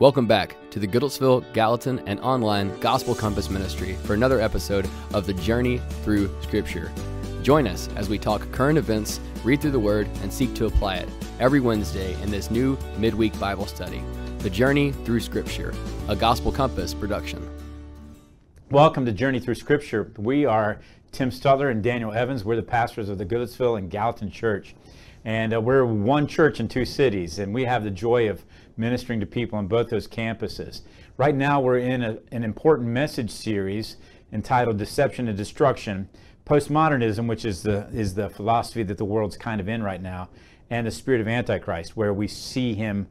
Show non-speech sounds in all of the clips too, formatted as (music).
Welcome back to the Goodlettsville, Gallatin, and online Gospel Compass Ministry for another episode of the Journey Through Scripture. Join us as we talk current events, read through the Word, and seek to apply it every Wednesday in this new midweek Bible study. The Journey Through Scripture, a Gospel Compass production. Welcome to Journey Through Scripture. We are Tim Stutler and Daniel Evans. We're the pastors of the Goodlettsville and Gallatin Church. And uh, we're one church in two cities, and we have the joy of ministering to people on both those campuses. Right now, we're in a, an important message series entitled Deception and Destruction Postmodernism, which is the, is the philosophy that the world's kind of in right now, and the spirit of Antichrist, where we see him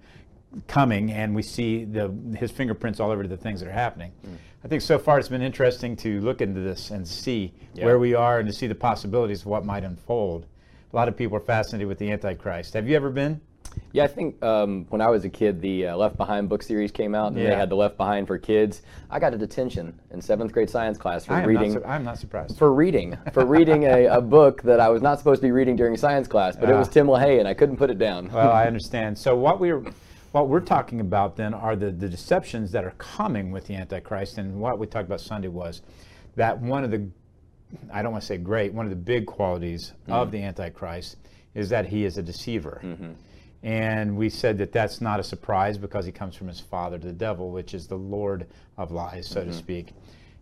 coming and we see the, his fingerprints all over the things that are happening. Mm. I think so far it's been interesting to look into this and see yeah. where we are and to see the possibilities of what might unfold a lot of people are fascinated with the Antichrist. Have you ever been? Yeah, I think um, when I was a kid, the uh, Left Behind book series came out, and yeah. they had the Left Behind for kids. I got a detention in seventh grade science class for reading. Not su- I'm not surprised. For reading, for reading a, a, book that I was not supposed to be reading during science class, but uh, it was ah. Tim LaHaye, and I couldn't put it down. Well, I understand. So what we're what we're talking about then are the, the deceptions that are coming with the Antichrist, and what we talked about Sunday was that one of the I don't want to say great, one of the big qualities mm-hmm. of the Antichrist is that he is a deceiver. Mm-hmm. And we said that that's not a surprise because he comes from his father, the devil, which is the Lord of lies, so mm-hmm. to speak.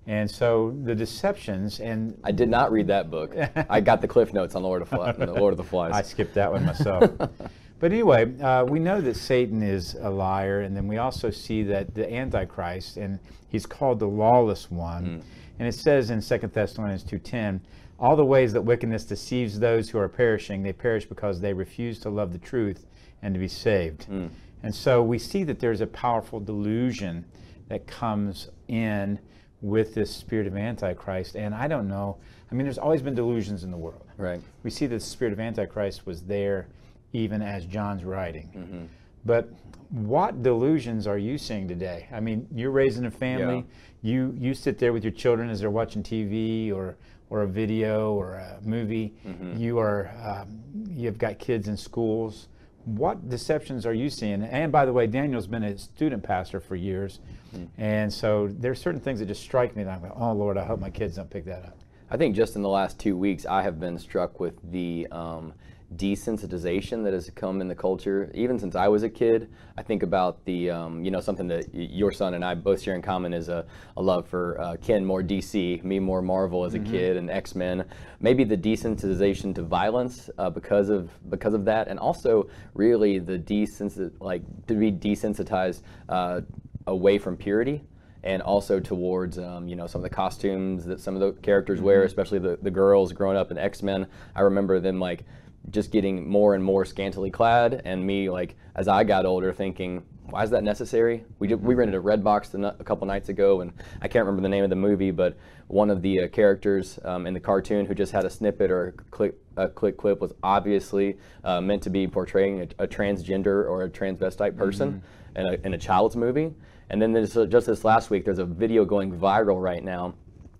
And so the deceptions and I did not read that book. I got the cliff notes on Lord of Fly, the Lord of the Flies. (laughs) I skipped that one myself. (laughs) but anyway, uh, we know that Satan is a liar, and then we also see that the Antichrist, and he's called the lawless one. Mm and it says in 2 Thessalonians 2.10, all the ways that wickedness deceives those who are perishing, they perish because they refuse to love the truth and to be saved. Mm. And so we see that there's a powerful delusion that comes in with this spirit of Antichrist. And I don't know, I mean, there's always been delusions in the world. Right. We see that the spirit of Antichrist was there even as John's writing. Mm-hmm. But what delusions are you seeing today? I mean, you're raising a family. Yeah you you sit there with your children as they're watching TV or or a video or a movie. Mm-hmm. You are um, you've got kids in schools. What deceptions are you seeing? And by the way, Daniel's been a student pastor for years, mm-hmm. and so there's certain things that just strike me that I'm like, oh Lord, I hope my kids don't pick that up. I think just in the last two weeks, I have been struck with the um, desensitization that has come in the culture. Even since I was a kid, I think about the, um, you know, something that your son and I both share in common is a, a love for uh, Ken more DC, me more Marvel as a mm-hmm. kid, and X Men. Maybe the desensitization to violence uh, because of because of that, and also really the desensit like to be desensitized uh, away from purity and also towards um, you know some of the costumes that some of the characters mm-hmm. wear, especially the, the girls growing up in X Men. I remember them like just getting more and more scantily clad, and me like as I got older thinking, why is that necessary? We did, we rented a Redbox a couple nights ago, and I can't remember the name of the movie, but one of the uh, characters um, in the cartoon who just had a snippet or a click, a click clip was obviously uh, meant to be portraying a, a, transgender or a transvestite person mm-hmm. in, a, in a child's movie. And then there's, uh, just this last week, there's a video going viral right now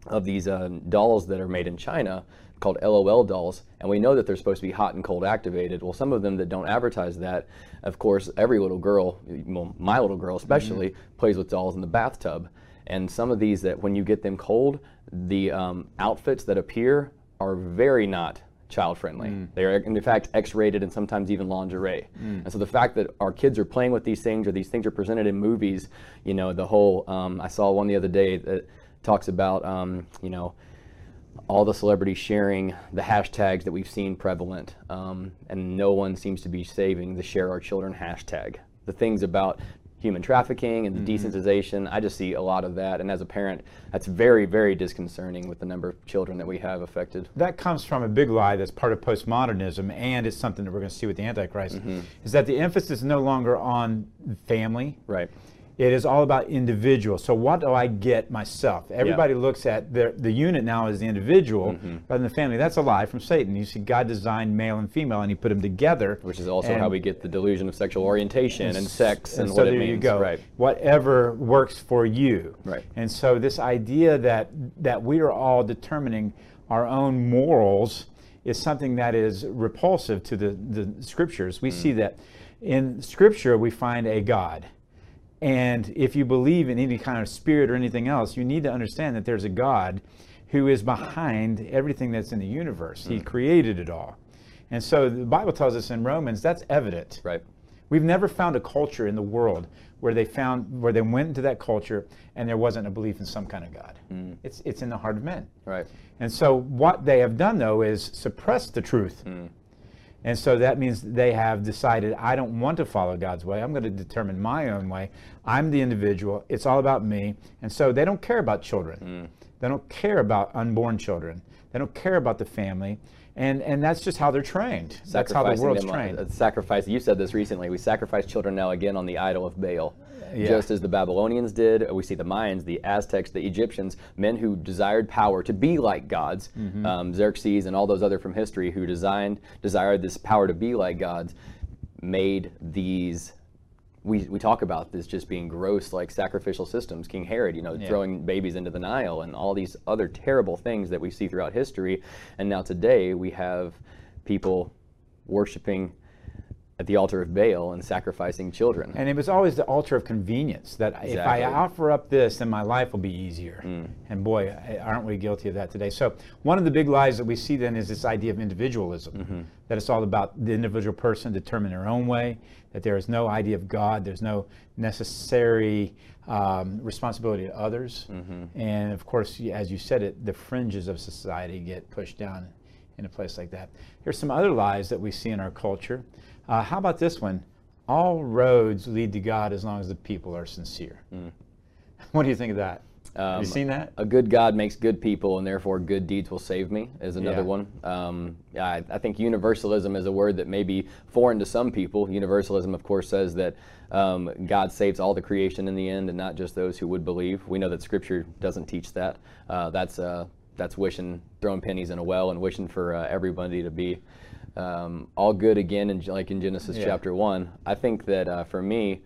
of these uh, dolls that are made in China called LOL dolls, and we know that they're supposed to be hot and cold activated. Well, some of them that don't advertise that, of course, every little girl, well, my little girl especially, mm-hmm. plays with dolls in the bathtub. And some of these that when you get them cold, the um, outfits that appear are very not child friendly. Mm. They are, in fact, X rated and sometimes even lingerie. Mm. And so the fact that our kids are playing with these things or these things are presented in movies, you know, the whole, um, I saw one the other day that talks about, um, you know, all the celebrities sharing the hashtags that we've seen prevalent, um, and no one seems to be saving the share our children hashtag. The things about human trafficking and the mm-hmm. desensitization, I just see a lot of that. And as a parent, that's very, very disconcerting with the number of children that we have affected. That comes from a big lie that's part of postmodernism, and it's something that we're going to see with the Antichrist, mm-hmm. is that the emphasis is no longer on family. Right it is all about individual. So what do I get myself? Everybody yeah. looks at the, the unit now as the individual mm-hmm. rather than the family. That's a lie from Satan. You see, God designed male and female, and He put them together. Which is also how we get the delusion of sexual orientation and, and sex and, and so what it means. You go. Right. Whatever works for you. Right. And so this idea that that we are all determining our own morals is something that is repulsive to the, the scriptures. We mm. see that in scripture we find a God And if you believe in any kind of spirit or anything else, you need to understand that there's a God who is behind everything that's in the universe. He hmm. created it all. And so the Bible tells us in Romans that's evident. Right. We've never found a culture in the world where they found where they went into that culture and there wasn't a belief in some kind of God. Hmm. It's it's in the heart of men. Right. And so what they have done though is suppress the truth. Hmm. And so that means they have decided I don't want to follow God's way. I'm going to determine my own way. I'm the individual. It's all about me. And so they don't care about children. They don't care about unborn children. They don't care about the family. And and that's just how they're trained. That's how the world's trained. uh, sacrifice. You said this recently. We sacrifice children now again on the idol of Baal, Yeah. just as the Babylonians did. We see the Mayans, the Aztecs, the Egyptians, men who desired power to be like gods. Mm-hmm. Um, Xerxes and all those other from history who designed desired this power to be like gods, made these. We, we talk about this just being gross, like sacrificial systems. King Herod, you know, Yeah. throwing babies into the Nile, and all these other terrible things that we see throughout history. And now today we have people worshiping at the altar of Baal and sacrificing children. And it was always the altar of convenience that if I offer up this, then my life will be easier. Mm. And boy, aren't we guilty of that today? So, one of the big lies that we see then is this idea of individualism mm-hmm. that it's all about the individual person determining their own way, that there is no idea of God, there's no necessary um, responsibility to others. Mm-hmm. And of course, as you said it, the fringes of society get pushed down in a place like that. Here's some other lies that we see in our culture. Uh, how about this one? All roads lead to God as long as the people are sincere. What do you think of that? Have you Um, seen that? A good God makes good people, and therefore good deeds will save me, is another Yeah. one. Um, I, I think universalism is a word that may be foreign to some people. Universalism, of course, says that um, God saves all the creation in the end, and not just those who would believe. We know that Scripture doesn't teach that. Uh, that's uh, that's wishing, throwing pennies in a well, and wishing for uh, everybody to be um, all good again, and like in Genesis Yeah. chapter one. I think that uh, for me,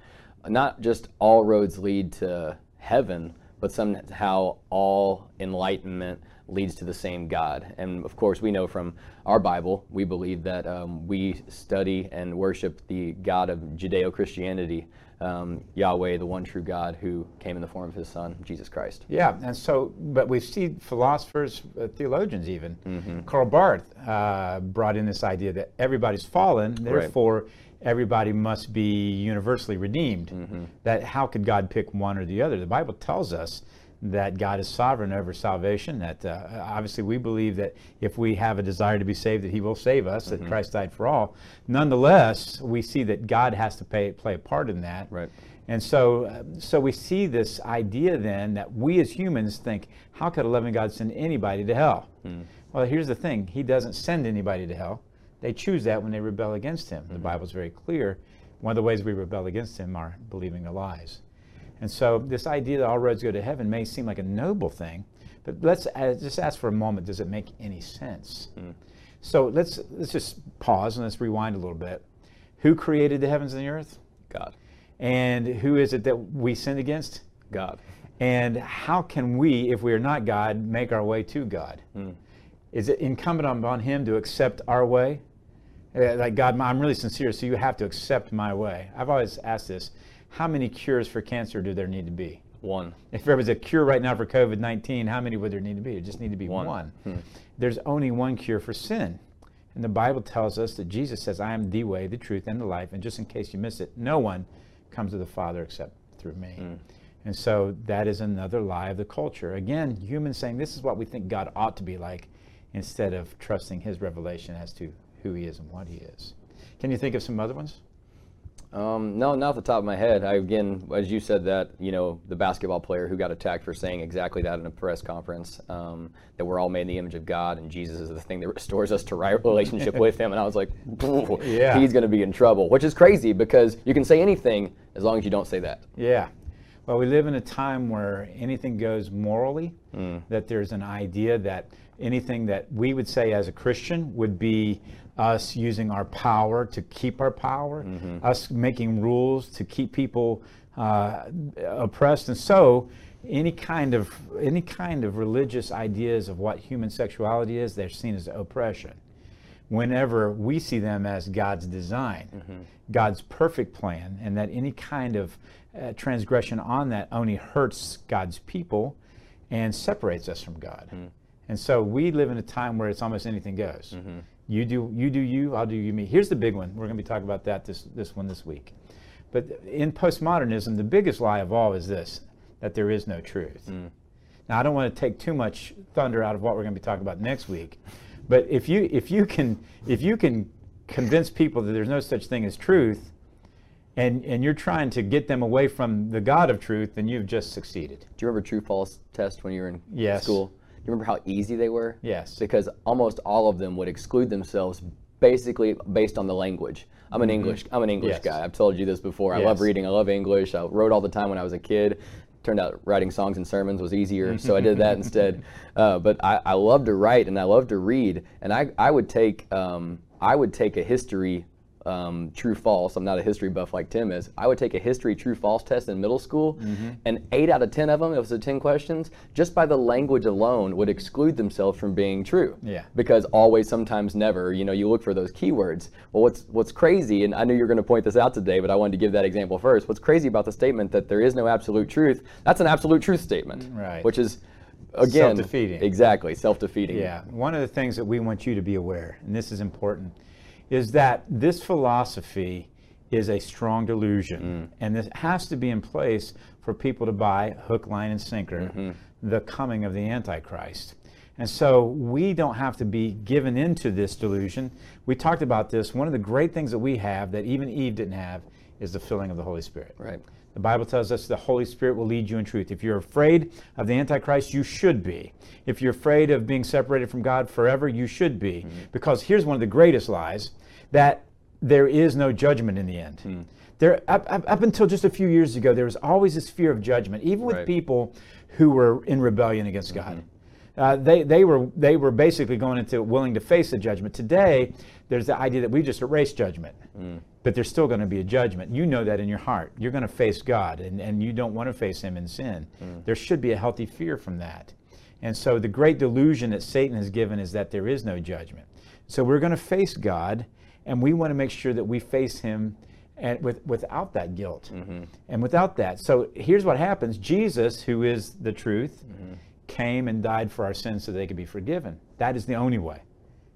not just all roads lead to heaven, but somehow all enlightenment leads to the same God. And of course, we know from our Bible, we believe that um, we study and worship the God of Judeo Christianity, um, Yahweh, the one true God who came in the form of his Son, Jesus Christ. Yeah, and so, but we see philosophers, uh, theologians even. Mm-hmm. Karl Barth uh, brought in this idea that everybody's fallen, therefore everybody must be universally redeemed. Mm-hmm. That how could God pick one or the other? The Bible tells us that God is sovereign over salvation. That uh, obviously we believe that if we have a desire to be saved, that He will save us. Mm-hmm. That Christ died for all. Nonetheless, we see that God has to pay, play a part in that. Right. And so, uh, so we see this idea then that we as humans think, how could a loving God send anybody to hell? Well, here's the thing: He doesn't send anybody to hell. They choose that when they rebel against Him. The Bible's very clear. One of the ways we rebel against Him are believing the lies. And so, this idea that all roads go to heaven may seem like a noble thing, but let's uh, just ask for a moment: Does it make any sense? So let's let's just pause and let's rewind a little bit. Who created the heavens and the earth? God. And who is it that we sinned against? God. And how can we, if we are not God, make our way to God? Is it incumbent upon Him to accept our way? Uh, Like, God, I'm really sincere, so you have to accept my way. I've always asked this how many cures for cancer do there need to be? One. If there was a cure right now for COVID 19, how many would there need to be? It just need to be One. one. Hmm. There's only one cure for sin. And the Bible tells us that Jesus says, I am the way, the truth, and the life. And just in case you miss it, no one comes to the Father except through me. Hmm. And so that is another lie of the culture. Again, humans saying this is what we think God ought to be like instead of trusting his revelation as to who he is and what he is. Can you think of some other ones? Um, no, not off the top of my head. I again, as you said that, you know, the basketball player who got attacked for saying exactly that in a press conference, um, that we're all made in the image of God and Jesus is the thing that (laughs) restores us to right (laughs) relationship with Him. And I was like, Yeah. (laughs) he's going to be in trouble, which is crazy because you can say anything as long as you don't say that. Yeah. Well, we live in a time where anything goes morally, that there's an idea that anything that we would say as a Christian would be us using our power to keep our power, us making rules to keep people uh, oppressed. And so, any kind of any kind of religious ideas of what human sexuality is, they're seen as oppression. Whenever we see them as God's design, mm-hmm. God's perfect plan, and that any kind of uh, transgression on that only hurts God's people and separates us from God. Mm-hmm. And so we live in a time where it's almost anything goes. Mm-hmm. You do you do you, I'll do you me. Here's the big one. We're going to be talking about that this this one this week. But in postmodernism, the biggest lie of all is this: that there is no truth. Mm. Now, I don't want to take too much thunder out of what we're going to be talking about next week, but if you if you can if you can convince people that there's no such thing as truth, and and you're trying to get them away from the God of truth, then you've just succeeded. Do you remember true false test when you were in yes. school? Do you remember how easy they were? Yes. Because almost all of them would exclude themselves basically based on the language. I'm an mm-hmm. English I'm an English yes. guy. I've told you this before. Yes. I love reading. I love English. I wrote all the time when I was a kid. Turned out writing songs and sermons was easier, so I did (laughs) that instead. Uh, but I, I love to write and I love to read, and I, I would take um, I would take a history um, true false. I'm not a history buff like Tim is. I would take a history true false test in middle school, mm-hmm. and eight out of ten of them, it was the ten questions, just by the language alone, would exclude themselves from being true. Yeah. Because always, sometimes, never. You know, you look for those keywords. Well, what's what's crazy, and I knew you were going to point this out today, but I wanted to give that example first. What's crazy about the statement that there is no absolute truth? That's an absolute truth statement. Right. Which is again self-defeating. Exactly, self-defeating. Yeah. One of the things that we want you to be aware, and this is important is that this philosophy is a strong delusion, mm. and this has to be in place for people to buy hook, line, and sinker mm-hmm. the coming of the Antichrist. And so we don't have to be given into this delusion. We talked about this. One of the great things that we have that even Eve didn't have is the filling of the Holy Spirit. Right. The Bible tells us the Holy Spirit will lead you in truth. If you're afraid of the Antichrist, you should be. If you're afraid of being separated from God forever, you should be. Mm-hmm. Because here's one of the greatest lies that there is no judgment in the end. Mm. There, up, up, up, until just a few years ago, there was always this fear of judgment, even with right. people who were in rebellion against mm-hmm. God. Uh, they, they, were, they were basically going into willing to face the judgment. Today, there's the idea that we just erase judgment. Mm but there's still going to be a judgment. You know that in your heart. You're going to face God, and, and you don't want to face Him in sin. Mm. There should be a healthy fear from that. And so the great delusion that Satan has given is that there is no judgment. So we're going to face God, and we want to make sure that we face Him and with, without that guilt mm-hmm. and without that. So here's what happens Jesus, who is the truth, mm-hmm. came and died for our sins so they could be forgiven. That is the only way.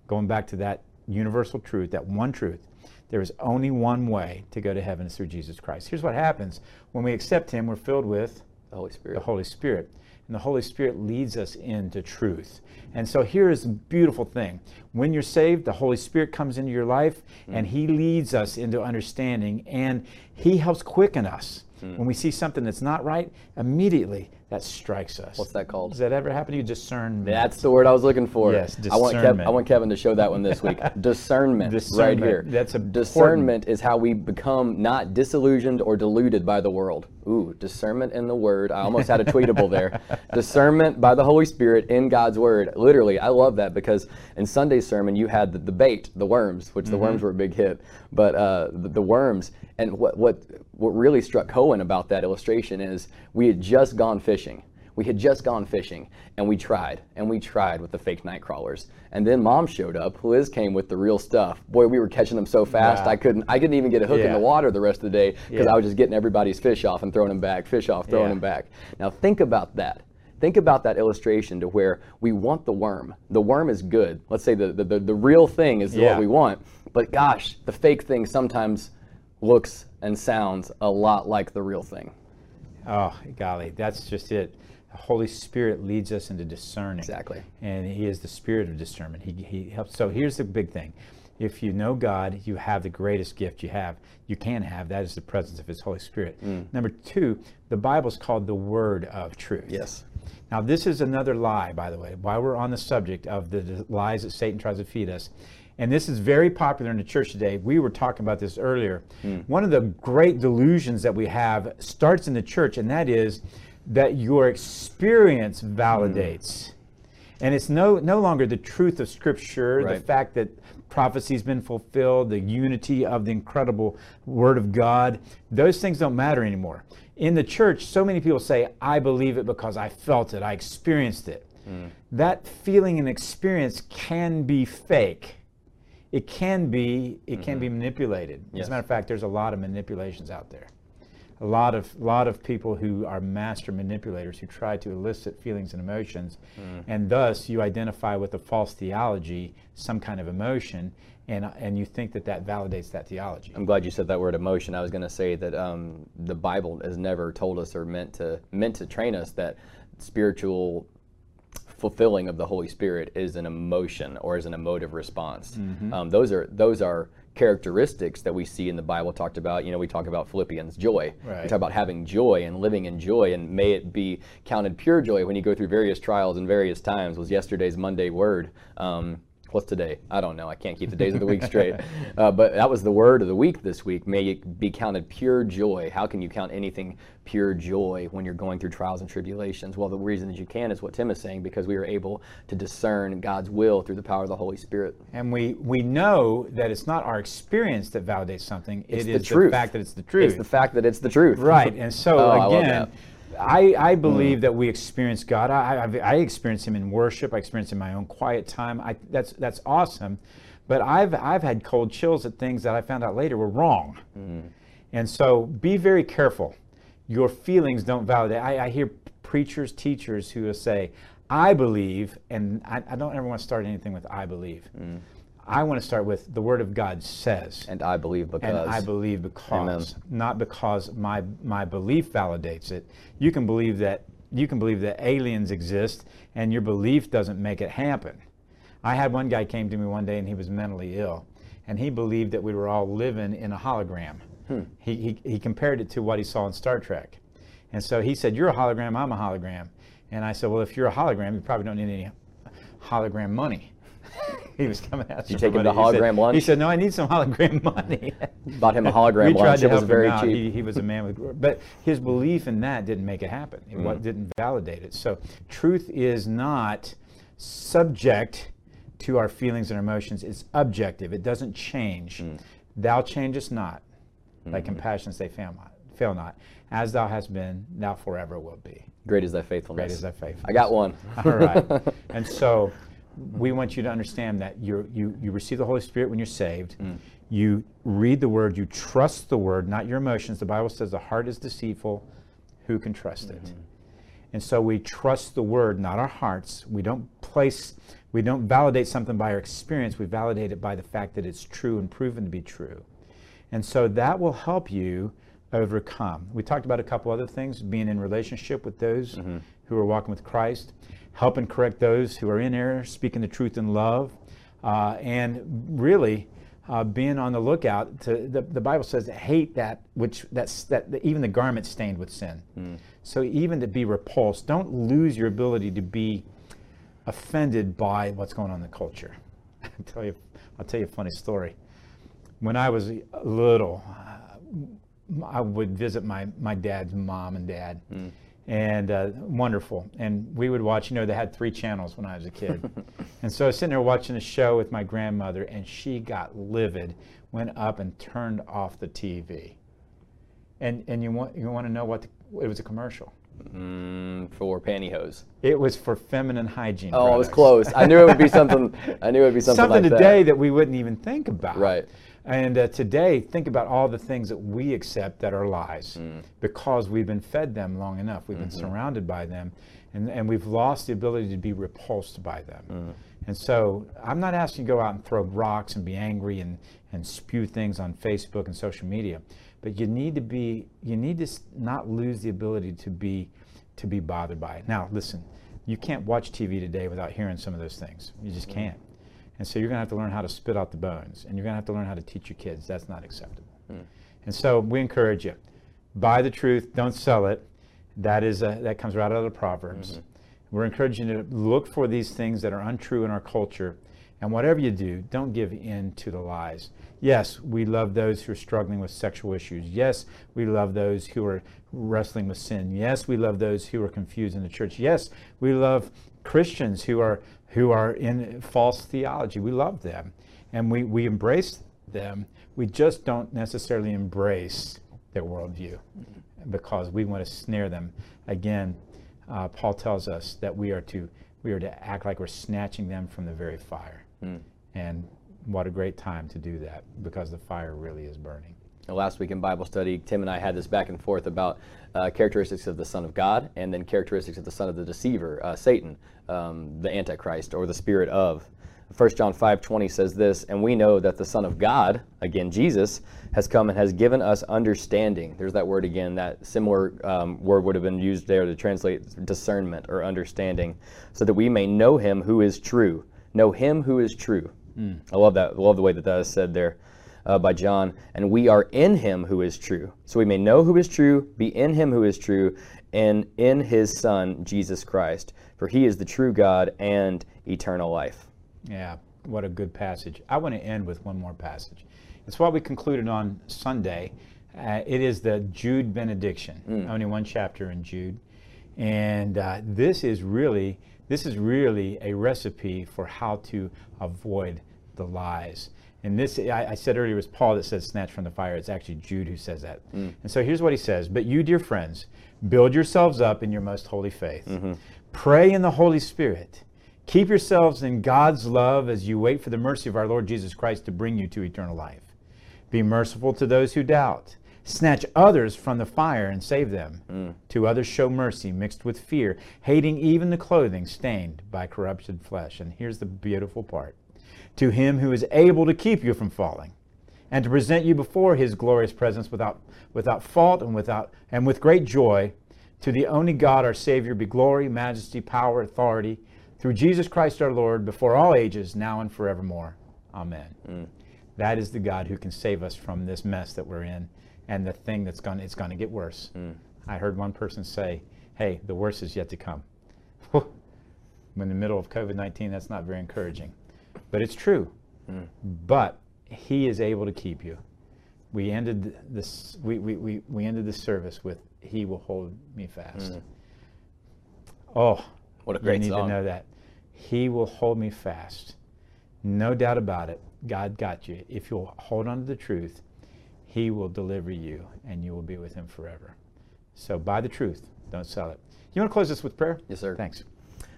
Going back to that universal truth, that one truth. There is only one way to go to heaven is through Jesus Christ. Here's what happens when we accept Him, we're filled with the Holy Spirit. The Holy Spirit. And the Holy Spirit leads us into truth. And so here is the beautiful thing. When you're saved, the Holy Spirit comes into your life mm. and He leads us into understanding and He helps quicken us. Mm. When we see something that's not right, immediately that strikes us. What's that called? Does that ever happen to you? Discernment. That's the word I was looking for. Yes, discernment. I want, Kev, I want Kevin to show that one this week. discernment, (laughs) discernment, right here. That's a discernment is how we become not disillusioned or deluded by the world. Ooh, discernment in the Word. I almost had a tweetable there. (laughs) discernment by the Holy Spirit in God's Word. Literally, I love that because in Sermon you had the, the bait, the worms, which mm-hmm. the worms were a big hit, but uh, the, the worms. And what what what really struck Cohen about that illustration is we had just gone fishing. We had just gone fishing and we tried and we tried with the fake night crawlers. And then mom showed up. Liz came with the real stuff. Boy, we were catching them so fast wow. I couldn't I couldn't even get a hook yeah. in the water the rest of the day because yeah. I was just getting everybody's fish off and throwing them back, fish off, throwing yeah. them back. Now think about that. Think about that illustration to where we want the worm. The worm is good. Let's say the, the, the, the real thing is what we want. But gosh, the fake thing sometimes looks and sounds a lot like the real thing. Oh, golly, that's just it. The Holy Spirit leads us into discerning. Exactly. And He is the spirit of discernment. He, he helps. So here's the big thing. If you know God, you have the greatest gift you have. You can have. That is the presence of His Holy Spirit. Mm. Number two, the Bible is called the Word of Truth. Yes. Now, this is another lie, by the way, while we're on the subject of the, lies that Satan tries to feed us and this is very popular in the church today. We were talking about this earlier. Mm. One of the great delusions that we have starts in the church, and that is that your experience validates. Mm. And it's no, no longer the truth of Scripture, right. the fact that prophecy's been fulfilled, the unity of the incredible Word of God. Those things don't matter anymore. In the church, so many people say, I believe it because I felt it, I experienced it. Mm. That feeling and experience can be fake it can be it can be manipulated. As a matter of fact, there's a lot of manipulations out there. A lot of lot of people who are master manipulators who try to elicit feelings and emotions, and thus you identify with a false theology, some kind of emotion, and and you think that that validates that theology. I'm glad you said that word emotion. I was going to say that um, the Bible has never told us or meant to meant to train us that spiritual fulfilling of the Holy Spirit is an emotion or is an emotive response. Um, those are those are characteristics that we see in the Bible talked about. You know, we talk about Philippians joy. We talk about having joy and living in joy, and may it be counted pure joy when you go through various trials and various times. Was yesterday's Monday word. Um, What's today? I don't know. I can't keep the days of the week straight. (laughs) Uh, but that was the word of the week this week. May it be counted pure joy. How can you count anything pure joy when you're going through trials and tribulations? Well, the reason that you can is what Tim is saying because we are able to discern God's will through the power of the Holy Spirit. And we, we know that it's not our experience that validates something. It's it the is truth. fact that it's the truth. It's the fact that it's the truth. Right. And so (laughs) Oh, again. I, I hmm. believe that we experience God. I, I, I experience Him in worship. I experience Him in my own quiet time. I, that's that's awesome. But I've I've had cold chills at things that I found out later were wrong. Hmm. And so be very careful. Your feelings don't validate. I, I hear preachers, teachers who will say, "I believe," and I, I don't ever want to start anything with "I believe." Hmm. I want to start with the Word of God says. And I believe because. And I believe because, not because my my belief validates it. You can believe that you can believe that aliens exist, and your belief doesn't make it happen. I had one guy came to me one day, and he was mentally ill, and he believed that we were all living in a hologram. Hmm. He, he he compared it to what he saw in Star Trek, and so he said, "You're a hologram. I'm a hologram." And I said, "Well, if you're a hologram, you probably don't need any hologram money." (laughs) he was coming at you take him to hologram lunch? He said, "No, I need some hologram (laughs) money." Bought him a hologram we tried lunch. to It was help very out. cheap. He, he was a man with, but his belief in that didn't make it happen. It Mm. didn't validate it. So truth is not subject to our feelings and emotions. It's objective. It doesn't change. Mm. Thou changest not. Mm-hmm. Thy compassions they fail not. Fail not. As thou hast been, thou forever will be. Great is thy faithfulness. Great is thy faithfulness. I got one. (laughs) All right. And so Mm-hmm. we want you to understand that you you, you receive the Holy Spirit when you're saved. Mm. You read the Word, you trust the Word, not your emotions. The Bible says the heart is deceitful. Who can trust it? Mm-hmm. And so we trust the Word, not our hearts. We don't place, we don't validate something by our experience. We validate it by the fact that it's true and proven to be true. And so that will help you overcome. We talked about a couple other things being in relationship with those who are walking with Christ, helping correct those who are in error, speaking the truth in love, uh, and really. Uh, being on the lookout to the, the bible says hate that which that's that even the garment stained with sin so even to be repulsed don't lose your ability to be offended by what's going on in the culture i'll (laughs) tell you i'll tell you a funny story when I was little, uh, I would visit my, my dad's mom and dad, and uh, wonderful. And we would watch. You know, they had three channels when I was a kid, (laughs) and so I was sitting there watching a show with my grandmother, and she got livid, went up and turned off the TV. And and you want you want to know what the, it was a commercial. Mm, for pantyhose. It was for feminine hygiene. Oh, it was close. I knew it would be something. I knew it would be something, (laughs) something like today that. that. we wouldn't even think about. Right. And uh, today, think about all the things that we accept that are lies Mm. because we've been fed them long enough. We've Mm-hmm. been surrounded by them, and, and we've lost the ability to be repulsed by them. Mm. And so, I'm not asking you to go out and throw rocks and be angry and, and spew things on Facebook and social media, but you need to be you need to not lose the ability to be to be bothered by it. Now, listen, you can't watch TV today without hearing some of those things. You just can't. And so you're going to have to learn how to spit out the bones, and you're going to have to learn how to teach your kids. That's not acceptable. Hmm. And so we encourage you: buy the truth, don't sell it. That is a, that comes right out of the Proverbs. Mm-hmm. We're encouraging you to look for these things that are untrue in our culture, and whatever you do, don't give in to the lies. Yes, we love those who are struggling with sexual issues. Yes, we love those who are wrestling with sin. Yes, we love those who are confused in the church. Yes, we love Christians who are who are in false theology. We love them, and we we embrace them. We just don't necessarily embrace their worldview because we want to snare them. Again, uh, Paul tells us that we are to we are to act like we're snatching them from the very fire, and what a great time to do that because the fire really is burning. Last week in Bible study, Tim and I had this back and forth about uh, characteristics of the Son of God and then characteristics of the Son of the Deceiver, uh, Satan, um, the Antichrist, or the Spirit of. 1 John 5:20 says this, and we know that the Son of God, again Jesus, has come and has given us understanding. There's that word again. That similar um, word would have been used there to translate discernment or understanding, so that we may know Him who is true. Know Him who is true. Mm. I love that. I love the way that that is said there. Uh, by John, and we are in him who is true. So we may know who is true, be in him who is true, and in his Son, Jesus Christ. For he is the true God and eternal life. Yeah, what a good passage. I want to end with one more passage. It's what we concluded on Sunday. Uh, it is the Jude benediction. Mm. Only one chapter in Jude, and uh, this is really this is really a recipe for how to avoid the lies. And this, I, I, said earlier, it was Paul that says snatch from the fire. It's actually Jude who says that. Mm. And so here's what he says But you, dear friends, build yourselves up in your most holy faith. Mm-hmm. Pray in the Holy Spirit. Keep yourselves in God's love as you wait for the mercy of our Lord Jesus Christ to bring you to eternal life. Be merciful to those who doubt. Snatch others from the fire and save them. Mm. To others show mercy mixed with fear, hating even the clothing stained by corrupted flesh. And here's the beautiful part to him who is able to keep you from falling and to present you before his glorious presence without, without fault and, without, and with great joy. To the only God, our Savior, be glory, majesty, power, authority through Jesus Christ our Lord, before all ages, now and forevermore. Amen. Mm. That is the God who can save us from this mess that we're in and the thing that's going it's going to get worse. Mm. I heard one person say, "Hey, the worst is yet to come." When in the middle of COVID-19, that's not very encouraging. But it's true. Mm. But he is able to keep you. We ended this we, we, we, we ended the service with he will hold me fast. Mm. Oh, what a great you need song. to know that. He will hold me fast. No doubt about it. God got you. If you'll hold on to the truth, He will deliver you and you will be with Him forever. So buy the truth, don't sell it. You want to close this with prayer? Yes, sir. Thanks.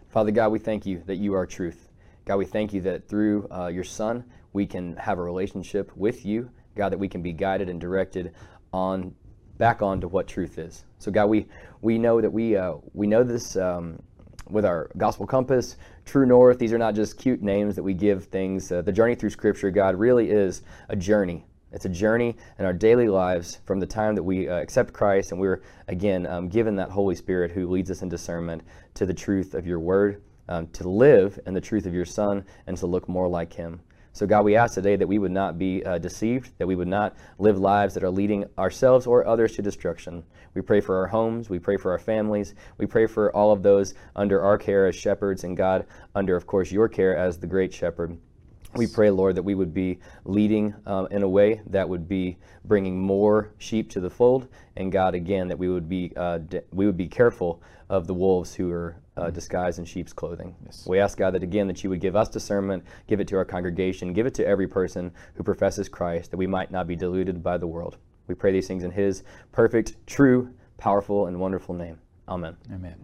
Father God, we thank you that you are truth. God, we thank you that through uh, your Son, we can have a relationship with you. God, that we can be guided and directed on back on to what truth is. So God, we we know that we uh, we know this um, with our Gospel Compass, True North. These are not just cute names that we give things. Uh, the journey through Scripture, God, really is a journey. It's a journey in our daily lives from the time that we uh, accept Christ and we're, again, um, given that Holy Spirit who leads us in discernment to the truth of your word, um, to live in the truth of your Son, and to look more like Him. So, God, we ask today that we would not be uh, deceived, that we would not live lives that are leading ourselves or others to destruction. We pray for our homes, we pray for our families, we pray for all of those under our care as shepherds, and God, under, of course, your care as the great shepherd. We pray, Lord, that we would be leading uh, in a way that would be bringing more sheep to the fold, and God, again, that we would be uh, we would be careful of the wolves who are uh, disguised in sheep's clothing. Yes. We ask God that again that you would give us discernment, give it to our congregation, give it to every person who professes Christ, that we might not be deluded by the world. We pray these things in His perfect, true, powerful, and wonderful name. Amen. Amen.